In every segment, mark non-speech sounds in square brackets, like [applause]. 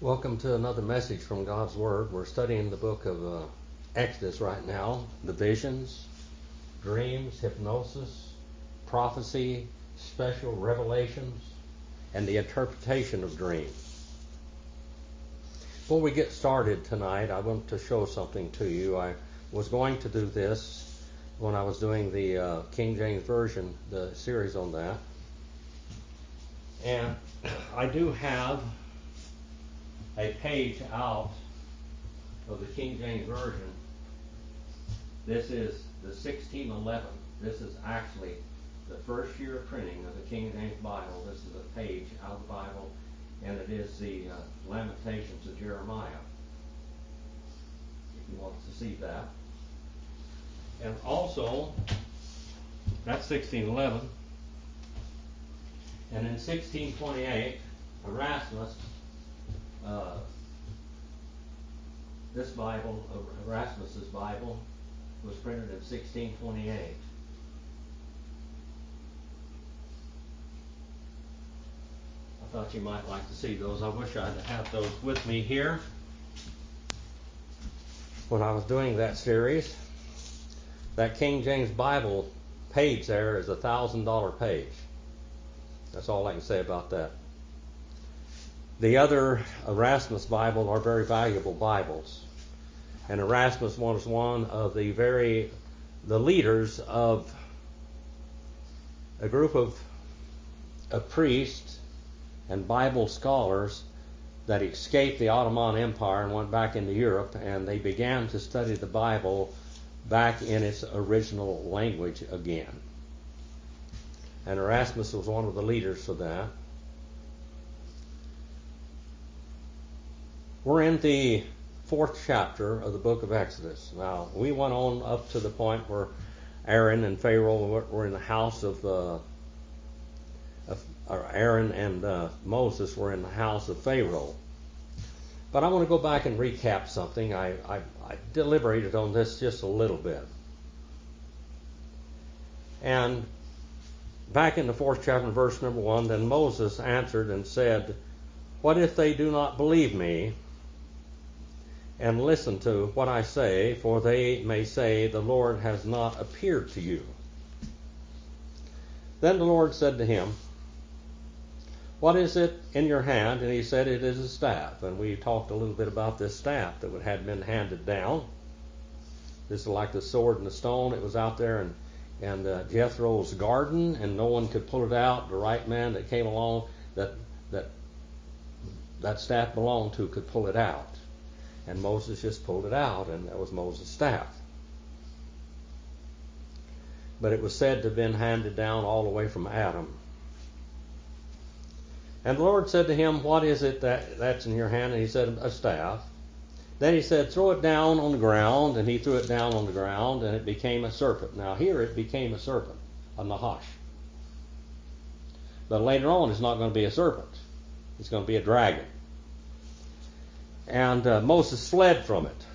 Welcome to another message from God's Word. We're studying the book of uh, Exodus right now the visions, dreams, hypnosis, prophecy, special revelations, and the interpretation of dreams. Before we get started tonight, I want to show something to you. I was going to do this when I was doing the uh, King James Version, the series on that. And [clears throat] I do have a page out of the King James Version. This is the 1611. This is actually the first year of printing of the King James Bible. This is a page out of the Bible, and it is the uh, Lamentations of Jeremiah. If you want to see that. And also, that's 1611. And in 1628, Erasmus uh, this Bible, Erasmus's Bible, was printed in 1628. I thought you might like to see those. I wish I'd have those with me here. When I was doing that series, that King James Bible page there is a thousand dollar page. That's all I can say about that. The other Erasmus Bible are very valuable Bibles. And Erasmus was one of the very the leaders of a group of, of priests and Bible scholars that escaped the Ottoman Empire and went back into Europe, and they began to study the Bible back in its original language again. And Erasmus was one of the leaders for that. We're in the fourth chapter of the book of Exodus. Now, we went on up to the point where Aaron and Pharaoh were in the house of, uh, of Aaron and uh, Moses were in the house of Pharaoh. But I want to go back and recap something. I, I, I deliberated on this just a little bit. And back in the fourth chapter, verse number one, then Moses answered and said, What if they do not believe me? And listen to what I say, for they may say, The Lord has not appeared to you. Then the Lord said to him, What is it in your hand? And he said, It is a staff. And we talked a little bit about this staff that had been handed down. This is like the sword and the stone. It was out there in, in uh, Jethro's garden, and no one could pull it out. The right man that came along that that that staff belonged to could pull it out. And Moses just pulled it out, and that was Moses' staff. But it was said to have been handed down all the way from Adam. And the Lord said to him, What is it that, that's in your hand? And he said, A staff. Then he said, Throw it down on the ground. And he threw it down on the ground, and it became a serpent. Now, here it became a serpent, a Nahash. But later on, it's not going to be a serpent, it's going to be a dragon. And uh, Moses fled from it.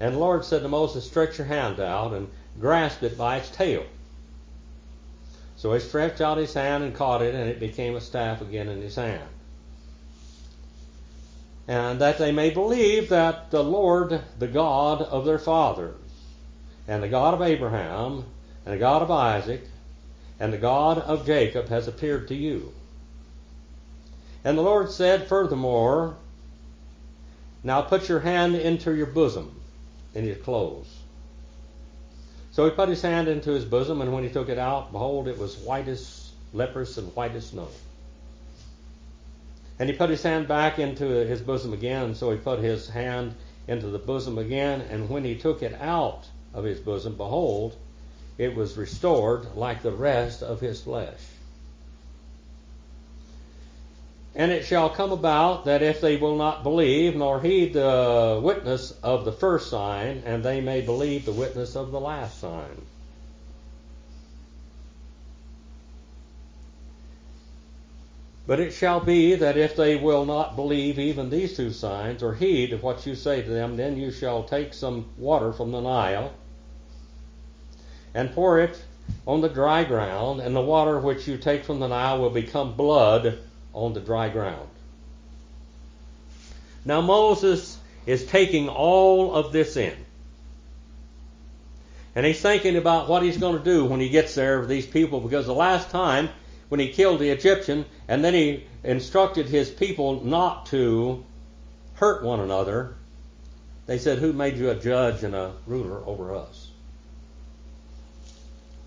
And the Lord said to Moses, Stretch your hand out and grasp it by its tail. So he stretched out his hand and caught it, and it became a staff again in his hand. And that they may believe that the Lord, the God of their fathers, and the God of Abraham, and the God of Isaac, and the God of Jacob has appeared to you. And the Lord said, Furthermore, now put your hand into your bosom in his clothes. So he put his hand into his bosom, and when he took it out, behold, it was white as leprous and white as snow. And he put his hand back into his bosom again, so he put his hand into the bosom again, and when he took it out of his bosom, behold, it was restored like the rest of his flesh. And it shall come about that if they will not believe nor heed the witness of the first sign, and they may believe the witness of the last sign. But it shall be that if they will not believe even these two signs, or heed what you say to them, then you shall take some water from the Nile, and pour it on the dry ground, and the water which you take from the Nile will become blood on the dry ground. Now Moses is taking all of this in. And he's thinking about what he's going to do when he gets there with these people because the last time when he killed the Egyptian and then he instructed his people not to hurt one another, they said, Who made you a judge and a ruler over us?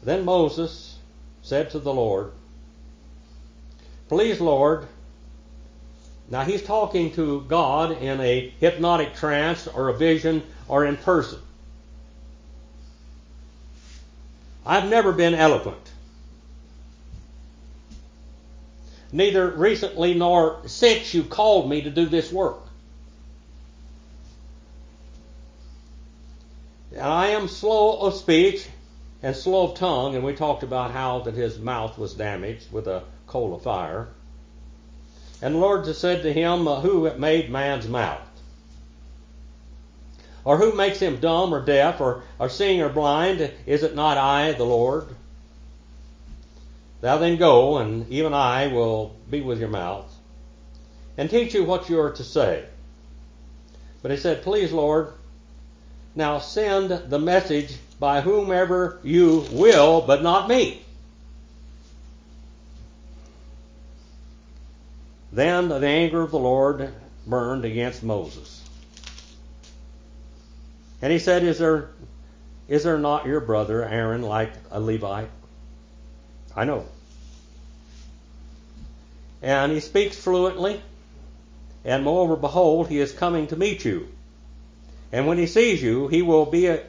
Then Moses said to the Lord, Please, Lord, now he's talking to God in a hypnotic trance or a vision or in person. I've never been eloquent. Neither recently nor since you called me to do this work. And I am slow of speech and slow of tongue, and we talked about how that his mouth was damaged with a coal of fire. And the Lord said to him, uh, Who made man's mouth? Or who makes him dumb or deaf or, or seeing or blind? Is it not I, the Lord? Thou then go, and even I will be with your mouth, and teach you what you are to say. But he said, Please, Lord, now send the message by whomever you will, but not me. Then the anger of the Lord burned against Moses. And he said, Is there, is there not your brother Aaron like a Levite? I know. And he speaks fluently. And moreover, behold, he is coming to meet you. And when he sees you, he will be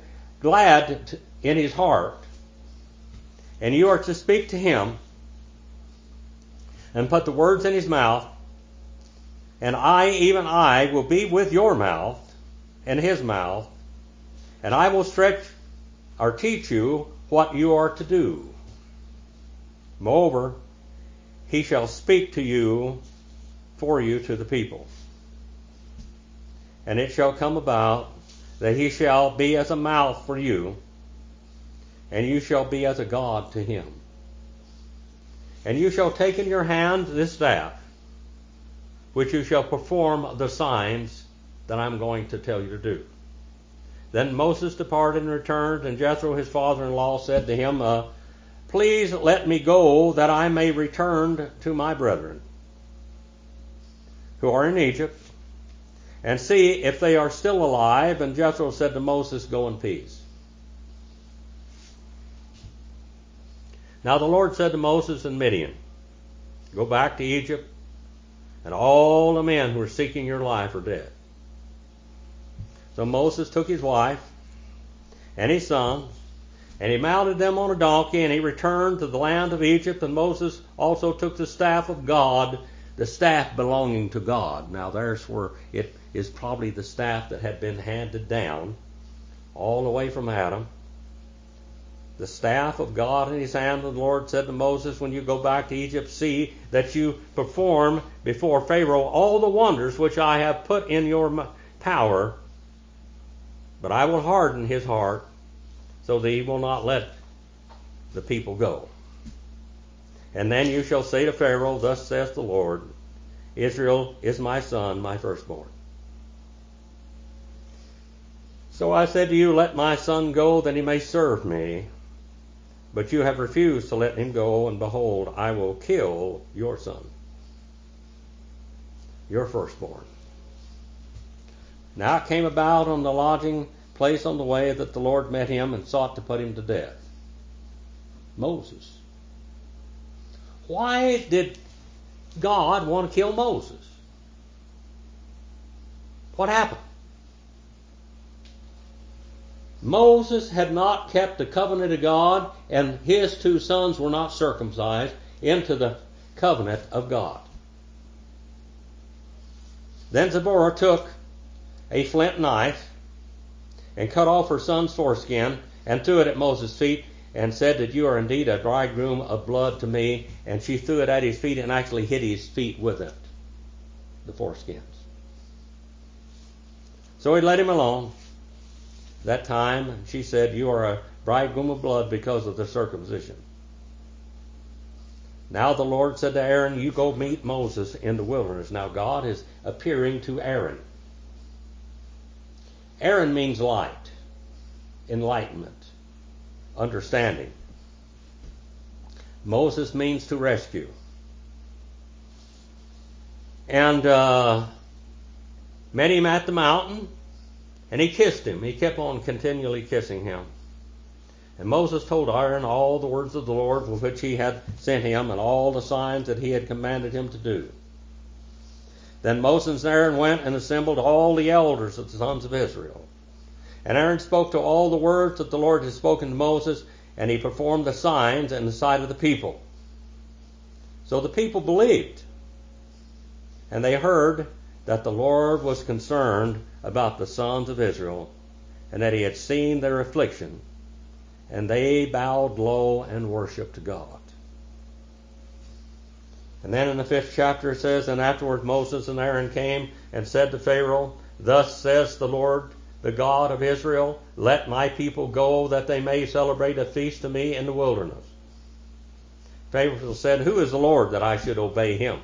glad in his heart. And you are to speak to him and put the words in his mouth. And I, even I, will be with your mouth and his mouth. And I will stretch or teach you what you are to do. Moreover, he shall speak to you for you to the people. And it shall come about that he shall be as a mouth for you, and you shall be as a God to him. And you shall take in your hand this staff, which you shall perform the signs that I'm going to tell you to do. Then Moses departed and returned, and Jethro his father-in-law said to him, uh, Please let me go that I may return to my brethren who are in Egypt and see if they are still alive. And Jethro said to Moses, Go in peace. Now the Lord said to Moses and Midian, Go back to Egypt, and all the men who are seeking your life are dead. So Moses took his wife and his sons, and he mounted them on a donkey, and he returned to the land of Egypt. And Moses also took the staff of God, the staff belonging to God. Now there's where it is probably the staff that had been handed down all the way from Adam. The staff of God in his hand, and the Lord said to Moses, When you go back to Egypt, see that you perform before Pharaoh all the wonders which I have put in your power, but I will harden his heart so that he will not let the people go. And then you shall say to Pharaoh, Thus saith the Lord, Israel is my son, my firstborn. So I said to you, Let my son go, that he may serve me. But you have refused to let him go, and behold, I will kill your son, your firstborn. Now it came about on the lodging place on the way that the Lord met him and sought to put him to death. Moses. Why did God want to kill Moses? What happened? Moses had not kept the covenant of God, and his two sons were not circumcised into the covenant of God. Then Zipporah took a flint knife and cut off her son's foreskin and threw it at Moses' feet and said that you are indeed a bridegroom of blood to me. And she threw it at his feet and actually hit his feet with it, the foreskins. So he let him alone that time, she said, You are a bridegroom of blood because of the circumcision. Now the Lord said to Aaron, You go meet Moses in the wilderness. Now God is appearing to Aaron. Aaron means light, enlightenment, understanding. Moses means to rescue. And uh, met him at the mountain, and he kissed him. He kept on continually kissing him. And Moses told Aaron all the words of the Lord with which he had sent him, and all the signs that he had commanded him to do. Then Moses and Aaron went and assembled all the elders of the sons of Israel. And Aaron spoke to all the words that the Lord had spoken to Moses, and he performed the signs in the sight of the people. So the people believed. And they heard that the Lord was concerned about the sons of Israel, and that he had seen their affliction. And they bowed low and worshiped God. And then in the fifth chapter it says, And afterward Moses and Aaron came and said to Pharaoh, Thus says the Lord, the God of Israel, Let my people go that they may celebrate a feast to me in the wilderness. Pharaoh said, Who is the Lord that I should obey him?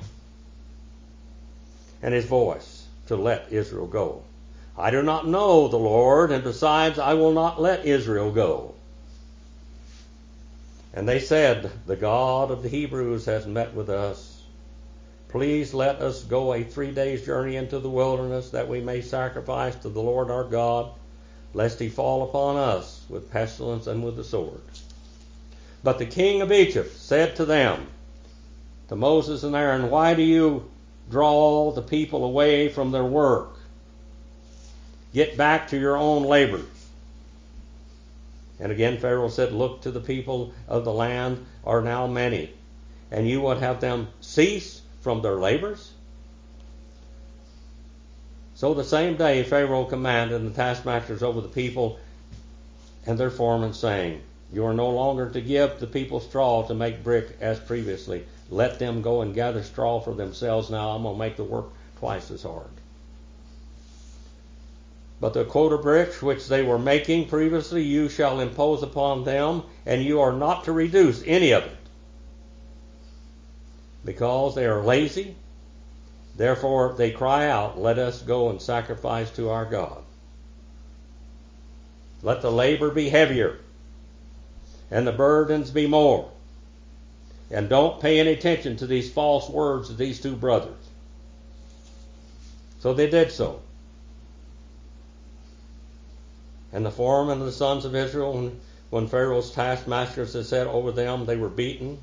And his voice to let Israel go. I do not know the Lord, and besides, I will not let Israel go. And they said, The God of the Hebrews has met with us. Please let us go a three days' journey into the wilderness that we may sacrifice to the Lord our God, lest he fall upon us with pestilence and with the sword. But the king of Egypt said to them, to Moses and Aaron, Why do you draw the people away from their work? Get back to your own labors. And again Pharaoh said, Look to the people of the land are now many, and you would have them cease from their labors? So the same day Pharaoh commanded the taskmasters over the people and their foremen, saying, You are no longer to give the people straw to make brick as previously. Let them go and gather straw for themselves now. I'm going to make the work twice as hard. But the quota bricks which they were making previously you shall impose upon them, and you are not to reduce any of it. Because they are lazy, therefore they cry out, Let us go and sacrifice to our God. Let the labor be heavier, and the burdens be more. And don't pay any attention to these false words of these two brothers. So they did so. And the foremen of the sons of Israel, when Pharaoh's taskmasters had set over them, they were beaten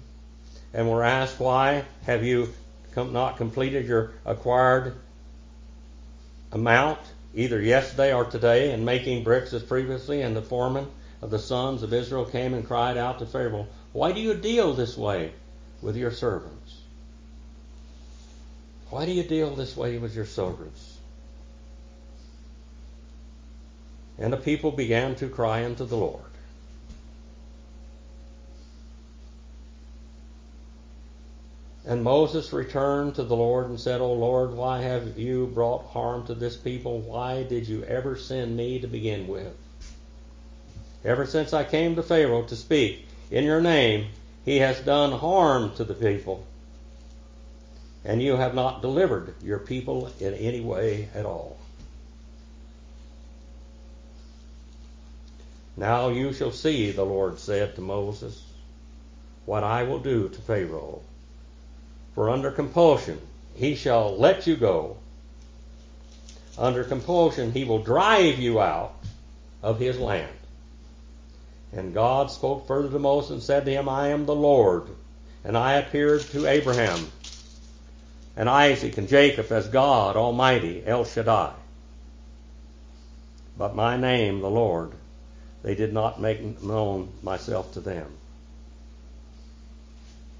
and were asked, Why have you not completed your acquired amount, either yesterday or today, in making bricks as previously? And the foreman of the sons of Israel came and cried out to Pharaoh, Why do you deal this way with your servants? Why do you deal this way with your servants? And the people began to cry unto the Lord. And Moses returned to the Lord and said, O Lord, why have you brought harm to this people? Why did you ever send me to begin with? Ever since I came to Pharaoh to speak in your name, he has done harm to the people. And you have not delivered your people in any way at all. Now you shall see, the Lord said to Moses, what I will do to Pharaoh. For under compulsion he shall let you go. Under compulsion he will drive you out of his land. And God spoke further to Moses and said to him, I am the Lord, and I appeared to Abraham and Isaac and Jacob as God Almighty, El Shaddai. But my name, the Lord, they did not make known myself to them.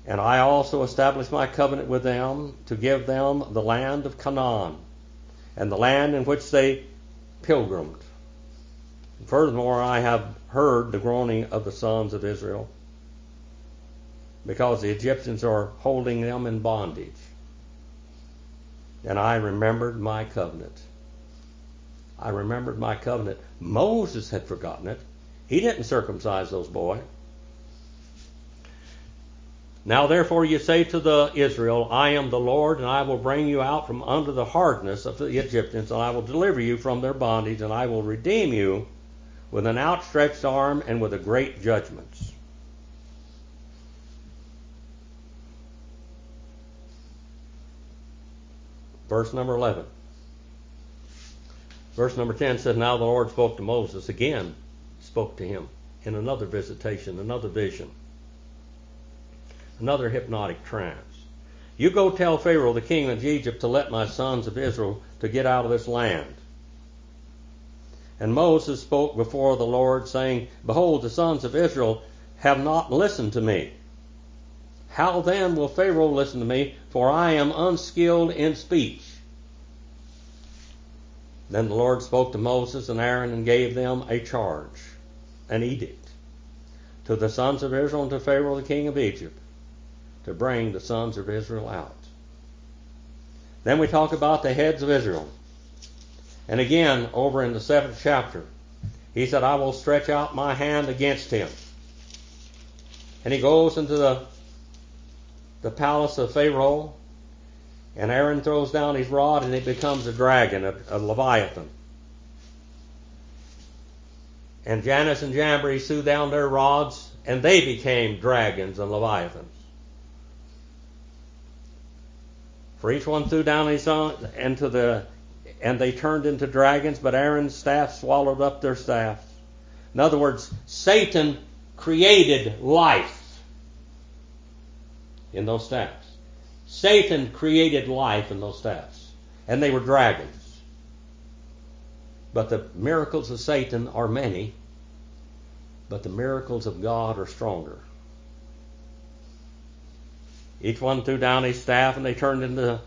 And I also established my covenant with them to give them the land of Canaan and the land in which they pilgrimed. And furthermore, I have heard the groaning of the sons of Israel because the Egyptians are holding them in bondage. And I remembered my covenant. I remembered my covenant. Moses had forgotten it. He didn't circumcise those boys. Now therefore you say to the Israel, I am the Lord, and I will bring you out from under the hardness of the Egyptians, and I will deliver you from their bondage, and I will redeem you with an outstretched arm and with a great judgments. Verse number 11. Verse number 10 says, Now the Lord spoke to Moses again, spoke to him in another visitation, another vision another hypnotic trance. You go tell Pharaoh, the king of Egypt, to let my sons of Israel to get out of this land. And Moses spoke before the Lord, saying, Behold, the sons of Israel have not listened to me. How then will Pharaoh listen to me? For I am unskilled in speech. Then the Lord spoke to Moses and Aaron and gave them a charge, an edict, to the sons of Israel and to Pharaoh the king of Egypt, to bring the sons of Israel out. Then we talk about the heads of Israel. And again, over in the seventh chapter, he said, I will stretch out my hand against him. And he goes into the, the palace of Pharaoh, and Aaron throws down his rod, and it becomes a dragon, a, a leviathan. And Jannes and Jambres threw down their rods, and they became dragons and leviathans. For each one threw down his own into the, and they turned into dragons, but Aaron's staff swallowed up their staffs. In other words, Satan created life in those staffs. Satan created life in those staffs, and they were dragons. But the miracles of Satan are many, but the miracles of God are stronger. Each one threw down his staff, and they turned into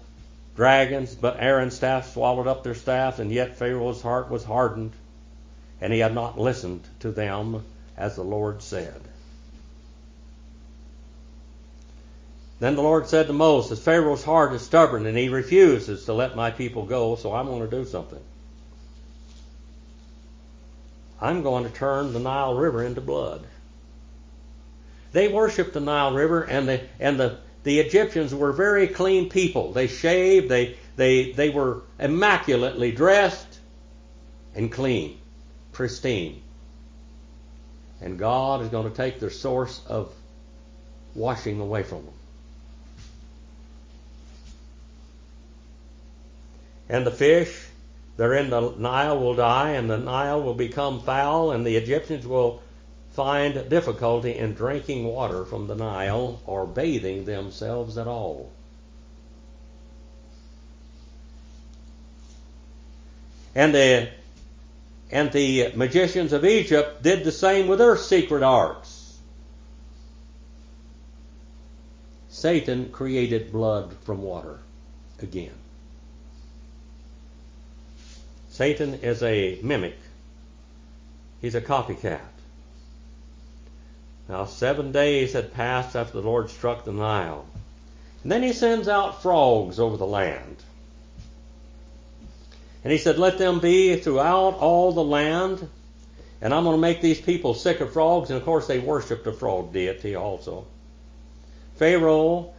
dragons. But Aaron's staff swallowed up their staff, and yet Pharaoh's heart was hardened, and he had not listened to them as the Lord said. Then the Lord said to Moses, Pharaoh's heart is stubborn, and he refuses to let my people go, so I'm going to do something. I'm going to turn the Nile River into blood. They worshiped the Nile River, and the and the the Egyptians were very clean people. They shaved, they, they, they were immaculately dressed and clean, pristine. And God is going to take their source of washing away from them. And the fish, they're in the Nile, will die, and the Nile will become foul, and the Egyptians will find difficulty in drinking water from the Nile or bathing themselves at all. And the, and the magicians of Egypt did the same with their secret arts. Satan created blood from water again. Satan is a mimic. He's a copycat. Now, seven days had passed after the Lord struck the Nile. And then he sends out frogs over the land. And he said, Let them be throughout all the land. And I'm going to make these people sick of frogs. And of course, they worshiped a frog deity also. Pharaoh,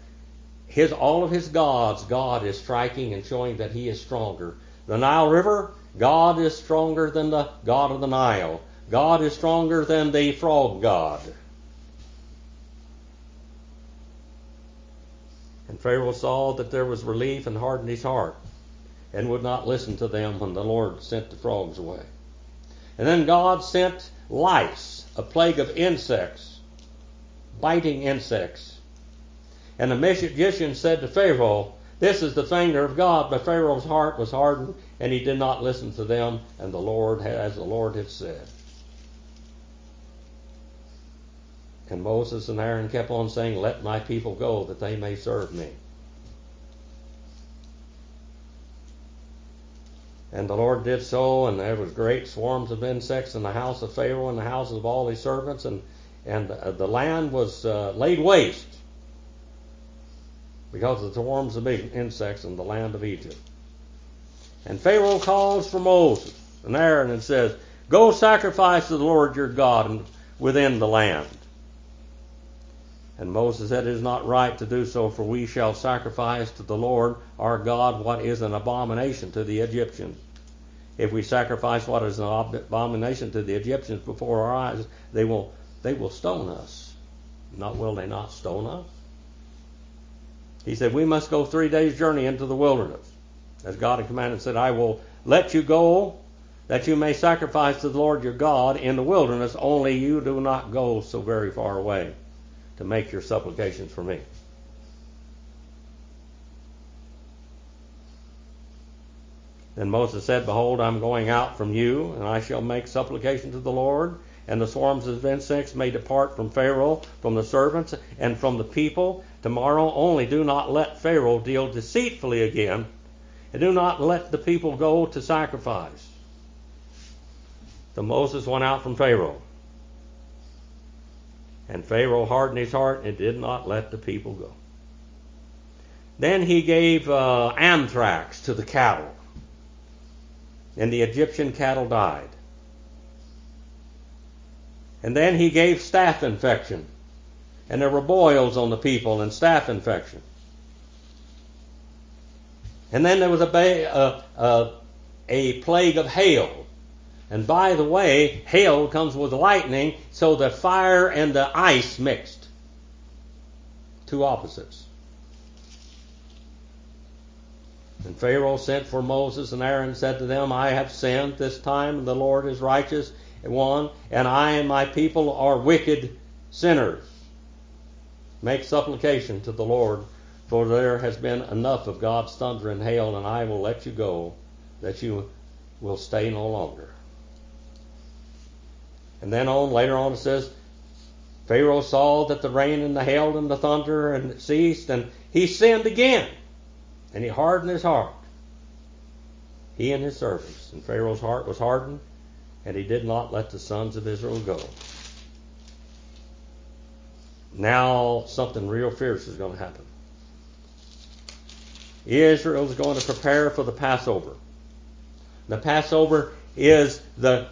his, all of his gods, God is striking and showing that he is stronger. The Nile River, God is stronger than the God of the Nile. God is stronger than the frog god. And Pharaoh saw that there was relief and hardened his heart and would not listen to them when the Lord sent the frogs away. And then God sent lice, a plague of insects, biting insects. And the magician said to Pharaoh, This is the finger of God. But Pharaoh's heart was hardened, and he did not listen to them, and the Lord, as the Lord had said. And Moses and Aaron kept on saying, Let my people go that they may serve me. And the Lord did so, and there was great swarms of insects in the house of Pharaoh and the houses of all his servants, and, and the land was uh, laid waste because of the swarms of insects in the land of Egypt. And Pharaoh calls for Moses and Aaron and says, Go sacrifice to the Lord your God within the land. And Moses said, It is not right to do so, for we shall sacrifice to the Lord our God what is an abomination to the Egyptians. If we sacrifice what is an abomination to the Egyptians before our eyes, they will they will stone us. Not will they not stone us? He said, We must go three days' journey into the wilderness. As God had commanded, said, I will let you go that you may sacrifice to the Lord your God in the wilderness, only you do not go so very far away to make your supplications for me. Then Moses said, Behold, I'm going out from you, and I shall make supplication to the Lord. And the swarms of insects may depart from Pharaoh, from the servants, and from the people. Tomorrow only do not let Pharaoh deal deceitfully again, and do not let the people go to sacrifice. So Moses went out from Pharaoh. And Pharaoh hardened his heart and did not let the people go. Then he gave uh, anthrax to the cattle, and the Egyptian cattle died. And then he gave staph infection, and there were boils on the people and staph infection. And then there was a, ba- a plague of hail, and by the way, hail comes with lightning, so the fire and the ice mixed. Two opposites. And Pharaoh sent for Moses and Aaron said to them, I have sinned this time, and the Lord is righteous one, and I and my people are wicked sinners. Make supplication to the Lord, for there has been enough of God's thunder and hail, and I will let you go, that you will stay no longer. And then on later on it says, Pharaoh saw that the rain and the hail and the thunder and ceased, and he sinned again, and he hardened his heart. He and his servants. And Pharaoh's heart was hardened, and he did not let the sons of Israel go. Now something real fierce is going to happen. Israel is going to prepare for the Passover. The Passover is the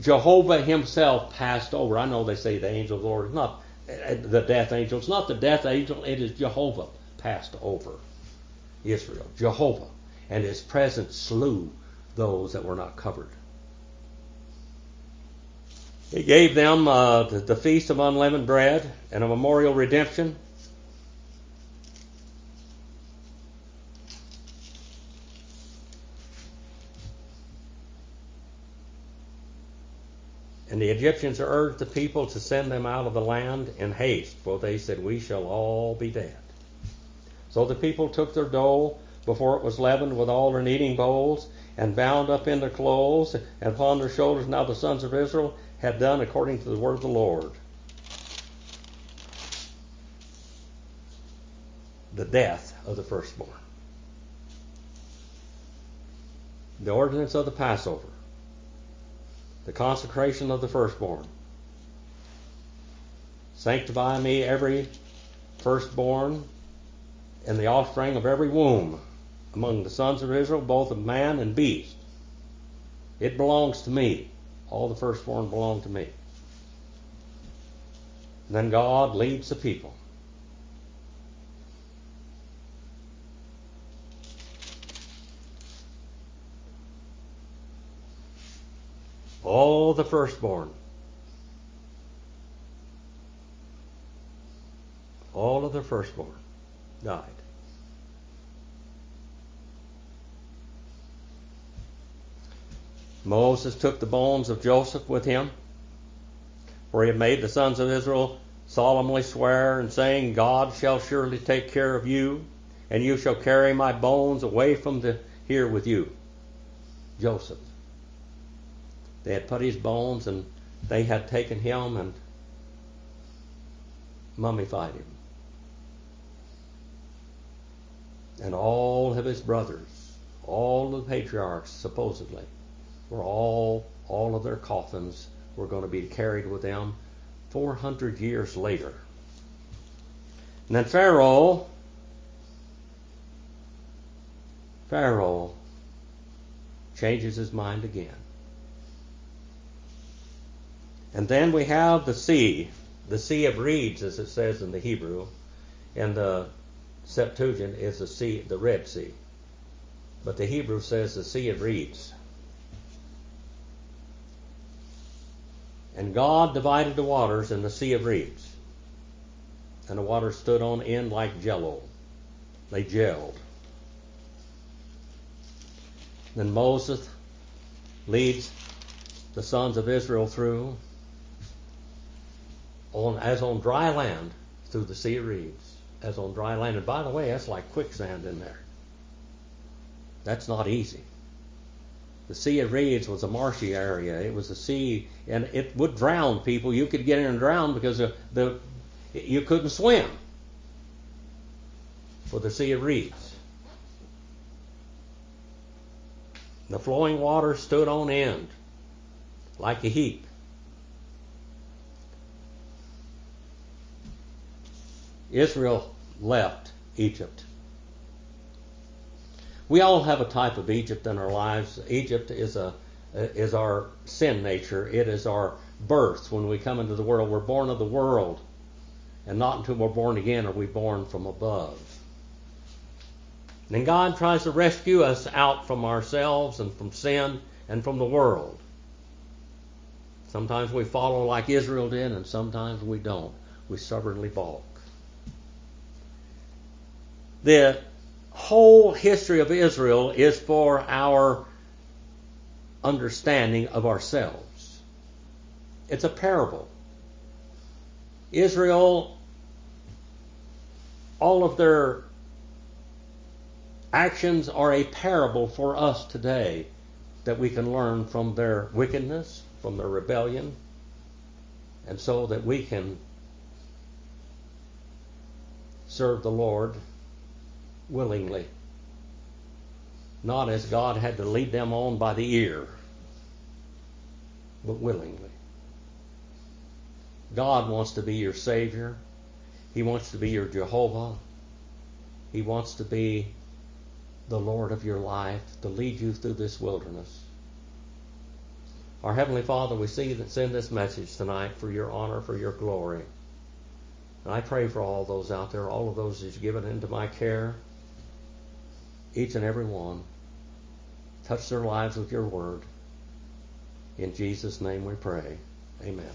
Jehovah himself passed over. I know they say the angel of the Lord is not the death angel. It's not the death angel. It is Jehovah passed over Israel. Jehovah. And his presence slew those that were not covered. He gave them uh, the, the feast of unleavened bread and a memorial redemption. And the Egyptians urged the people to send them out of the land in haste, for they said, We shall all be dead. So the people took their dough before it was leavened with all their kneading bowls, and bound up in their clothes, and upon their shoulders. Now the sons of Israel had done according to the word of the Lord. The death of the firstborn. The ordinance of the Passover the consecration of the firstborn. Sanctify me every firstborn and the offspring of every womb among the sons of Israel, both of man and beast. It belongs to me. All the firstborn belong to me. And then God leads the people. all the firstborn. All of the firstborn died. Moses took the bones of Joseph with him, for he had made the sons of Israel solemnly swear and saying, God shall surely take care of you, and you shall carry my bones away from the, here with you. Joseph. They had put his bones and they had taken him and mummified him. And all of his brothers, all the patriarchs supposedly, were all all of their coffins were going to be carried with them 400 years later. And then Pharaoh Pharaoh changes his mind again. And then we have the sea, the Sea of Reeds, as it says in the Hebrew, and the Septuagint is the sea, the Red Sea. But the Hebrew says the Sea of Reeds. And God divided the waters in the Sea of Reeds. And the waters stood on end like jello. They gelled. Then Moses leads the sons of Israel through on as on dry land through the sea of reeds, as on dry land. And by the way, that's like quicksand in there. That's not easy. The Sea of Reeds was a marshy area. It was a sea, and it would drown people. You could get in and drown because the, the you couldn't swim for the Sea of Reeds. The flowing water stood on end like a heap. Israel left Egypt. We all have a type of Egypt in our lives. Egypt is a is our sin nature. It is our birth. When we come into the world, we're born of the world, and not until we're born again are we born from above. And God tries to rescue us out from ourselves and from sin and from the world. Sometimes we follow like Israel did, and sometimes we don't. We stubbornly balk. The whole history of Israel is for our understanding of ourselves. It's a parable. Israel, all of their actions are a parable for us today that we can learn from their wickedness, from their rebellion, and so that we can serve the Lord willingly. Not as God had to lead them on by the ear, but willingly. God wants to be your Savior. He wants to be your Jehovah. He wants to be the Lord of your life, to lead you through this wilderness. Our Heavenly Father, we see that send this message tonight for your honor, for your glory. And I pray for all those out there, all of those that you've given into my care each and every one. Touch their lives with your word. In Jesus' name we pray. Amen.